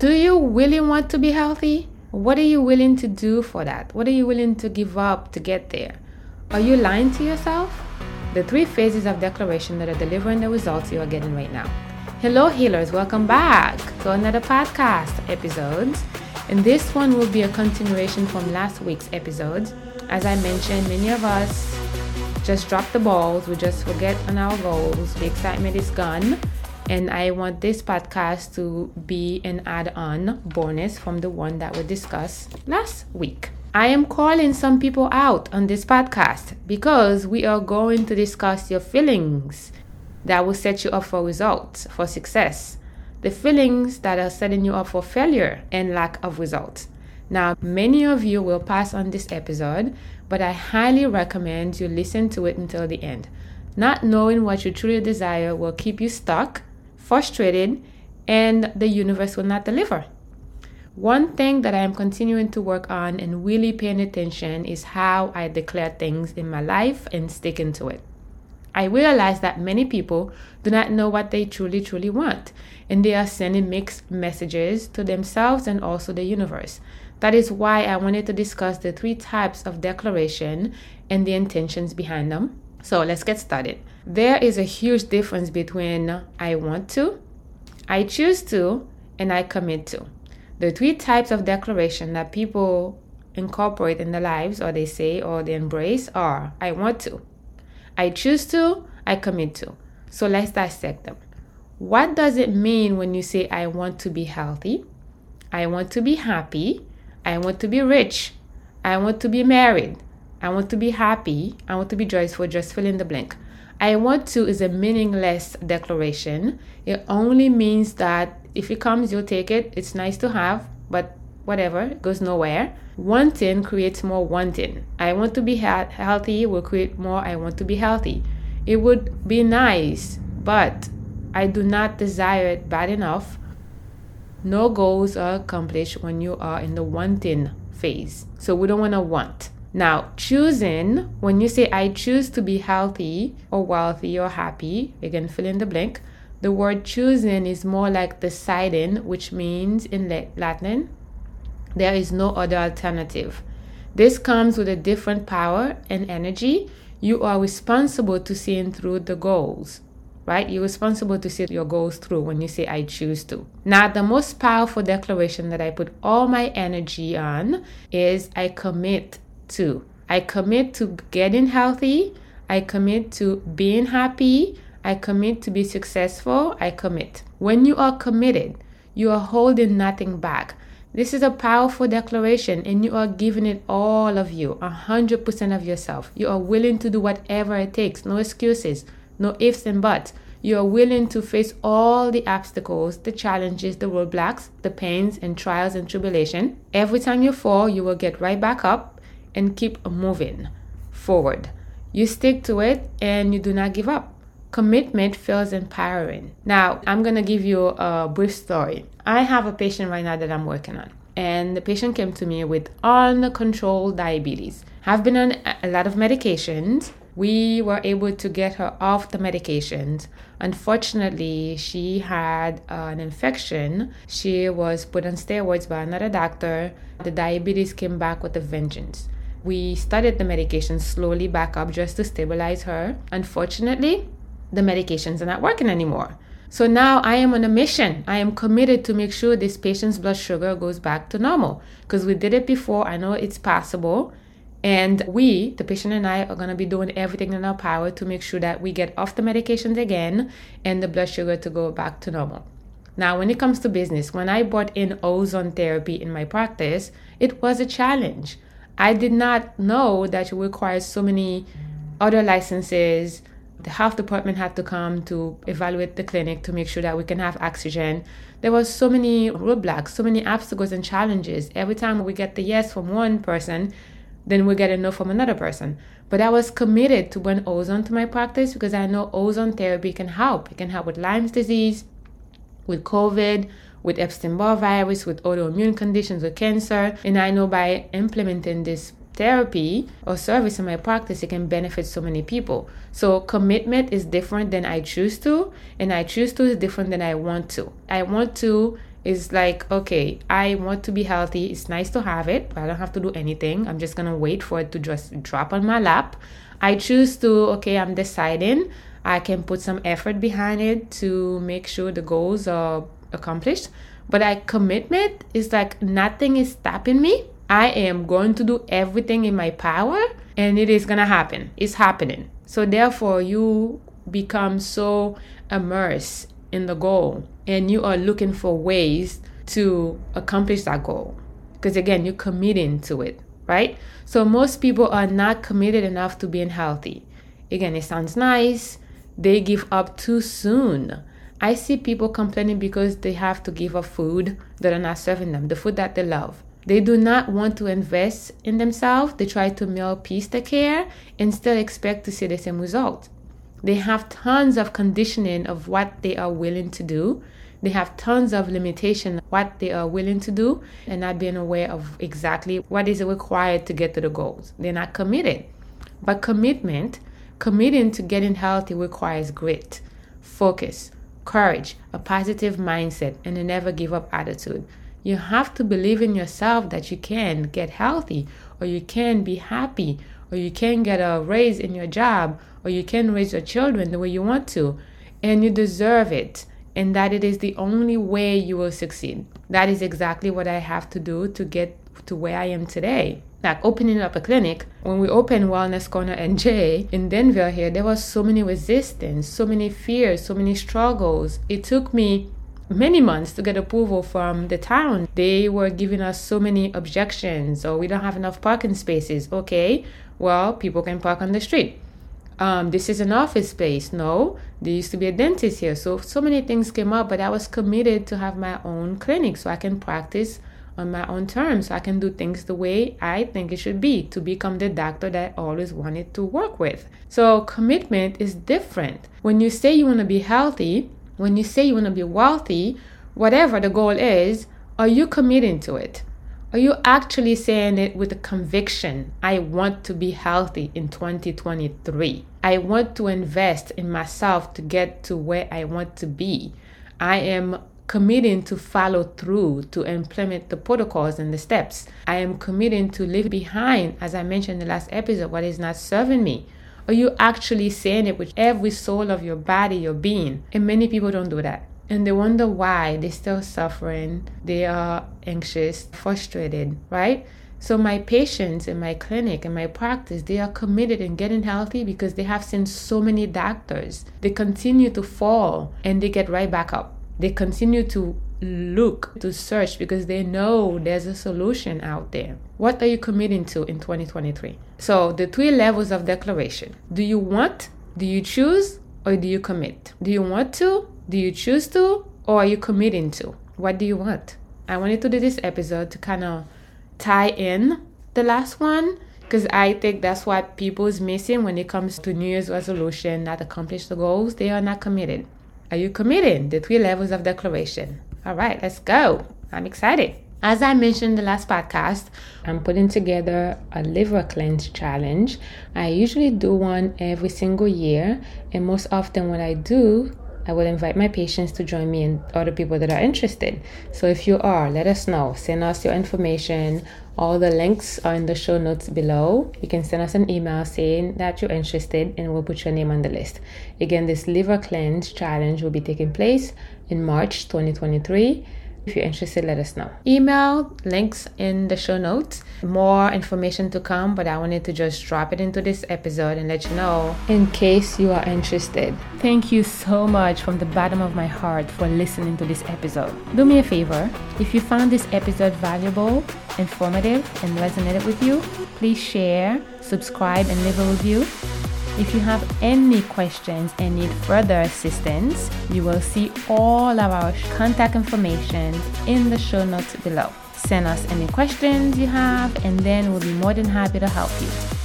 Do you really want to be healthy? What are you willing to do for that? What are you willing to give up to get there? Are you lying to yourself? The three phases of declaration that are delivering the results you are getting right now. Hello, healers. Welcome back to another podcast episode. And this one will be a continuation from last week's episode. As I mentioned, many of us just drop the balls. We just forget on our goals. The excitement is gone. And I want this podcast to be an add on bonus from the one that we discussed last week. I am calling some people out on this podcast because we are going to discuss your feelings that will set you up for results, for success. The feelings that are setting you up for failure and lack of results. Now, many of you will pass on this episode, but I highly recommend you listen to it until the end. Not knowing what you truly desire will keep you stuck, frustrated, and the universe will not deliver. One thing that I am continuing to work on and really paying attention is how I declare things in my life and sticking to it. I realize that many people do not know what they truly, truly want, and they are sending mixed messages to themselves and also the universe. That is why I wanted to discuss the three types of declaration and the intentions behind them. So let's get started. There is a huge difference between I want to, I choose to, and I commit to. The three types of declaration that people incorporate in their lives, or they say, or they embrace, are I want to, I choose to, I commit to. So let's dissect them. What does it mean when you say, I want to be healthy? I want to be happy. I want to be rich. I want to be married. I want to be happy. I want to be joyful. Just fill in the blank. I want to is a meaningless declaration. It only means that if it comes, you'll take it. It's nice to have, but whatever, it goes nowhere. Wanting creates more wanting. I want to be ha- healthy will create more I want to be healthy. It would be nice, but I do not desire it bad enough. No goals are accomplished when you are in the wanting phase. So we don't want to want. Now, choosing, when you say I choose to be healthy or wealthy or happy, again, fill in the blank. The word choosing is more like deciding, which means in Latin there is no other alternative. This comes with a different power and energy. You are responsible to seeing through the goals, right? You're responsible to see your goals through when you say, I choose to. Now, the most powerful declaration that I put all my energy on is I commit to. I commit to getting healthy. I commit to being happy. I commit to be successful. I commit. When you are committed, you are holding nothing back. This is a powerful declaration, and you are giving it all of you, 100% of yourself. You are willing to do whatever it takes, no excuses, no ifs and buts. You are willing to face all the obstacles, the challenges, the roadblocks, the pains and trials and tribulation. Every time you fall, you will get right back up and keep moving forward. You stick to it and you do not give up. Commitment feels empowering. Now, I'm to give you a brief story. I have a patient right now that I'm working on, and the patient came to me with uncontrolled diabetes. I've been on a lot of medications. We were able to get her off the medications. Unfortunately, she had an infection. She was put on steroids by another doctor. The diabetes came back with a vengeance. We started the medication slowly back up just to stabilize her. Unfortunately, the medications are not working anymore. So now I am on a mission. I am committed to make sure this patient's blood sugar goes back to normal because we did it before. I know it's possible. And we, the patient and I, are going to be doing everything in our power to make sure that we get off the medications again and the blood sugar to go back to normal. Now, when it comes to business, when I brought in ozone therapy in my practice, it was a challenge. I did not know that it requires so many other licenses, the health department had to come to evaluate the clinic to make sure that we can have oxygen. There was so many roadblocks, so many obstacles and challenges. Every time we get the yes from one person, then we get a no from another person. But I was committed to bring ozone to my practice because I know ozone therapy can help. It can help with Lyme's disease, with COVID, with Epstein Barr virus, with autoimmune conditions, with cancer. And I know by implementing this therapy or service in my practice, it can benefit so many people. So commitment is different than I choose to, and I choose to is different than I want to. I want to is like, okay, I want to be healthy. It's nice to have it, but I don't have to do anything. I'm just gonna wait for it to just drop on my lap. I choose to, okay, I'm deciding. I can put some effort behind it to make sure the goals are accomplished. But I commitment is like nothing is stopping me. I am going to do everything in my power and it is gonna happen. It's happening. So therefore you become so immersed in the goal and you are looking for ways to accomplish that goal. Because again, you're committing to it, right? So most people are not committed enough to being healthy. Again, it sounds nice. They give up too soon. I see people complaining because they have to give up food that are not serving them, the food that they love. They do not want to invest in themselves. They try to meal piece the care and still expect to see the same result. They have tons of conditioning of what they are willing to do. They have tons of limitation what they are willing to do and not being aware of exactly what is required to get to the goals. They're not committed. But commitment, committing to getting healthy requires grit, focus, courage, a positive mindset, and a never give up attitude. You have to believe in yourself that you can get healthy or you can be happy or you can get a raise in your job, or you can raise your children the way you want to, and you deserve it, and that it is the only way you will succeed. That is exactly what I have to do to get to where I am today. Like opening up a clinic, when we opened Wellness Corner NJ in Denver here, there was so many resistance, so many fears, so many struggles. It took me many months to get approval from the town. They were giving us so many objections, or we don't have enough parking spaces. Okay, well, people can park on the street. Um, this is an office space. No, there used to be a dentist here. So, so many things came up, but I was committed to have my own clinic so I can practice on my own terms. I can do things the way I think it should be to become the doctor that I always wanted to work with. So, commitment is different. When you say you want to be healthy, when you say you want to be wealthy, whatever the goal is, are you committing to it? Are you actually saying it with a conviction? I want to be healthy in 2023. I want to invest in myself to get to where I want to be. I am committing to follow through to implement the protocols and the steps. I am committing to leave behind, as I mentioned in the last episode, what is not serving me. Are you actually saying it with every soul of your body, your being? And many people don't do that and they wonder why they're still suffering, they are anxious, frustrated, right? So my patients in my clinic and my practice, they are committed in getting healthy because they have seen so many doctors. They continue to fall and they get right back up. They continue to look, to search because they know there's a solution out there. What are you committing to in 2023? So the three levels of declaration. Do you want? Do you choose? Or do you commit? Do you want to? Do you choose to or are you committing to? What do you want? I wanted to do this episode to kind of tie in the last one because I think that's what people is missing when it comes to New Year's resolution, not accomplish the goals. They are not committed. Are you committing The three levels of declaration. All right, let's go. I'm excited. As I mentioned in the last podcast, I'm putting together a liver cleanse challenge. I usually do one every single year, and most often, what I do I will invite my patients to join me and other people that are interested. So if you are, let us know. Send us your information. All the links are in the show notes below. You can send us an email saying that you're interested and we'll put your name on the list. Again, this liver cleanse challenge will be taking place in March 2023. If you're interested, let us know. Email links in the show notes. More information to come, but I wanted to just drop it into this episode and let you know in case you are interested. Thank you so much from the bottom of my heart for listening to this episode. Do me a favor, if you found this episode valuable, informative, and resonated with you, please share, subscribe, and leave a review. If you have any questions and need further assistance, you will see all of our contact information in the show notes below. Send us any questions you have, and then we'll be more than happy to help you.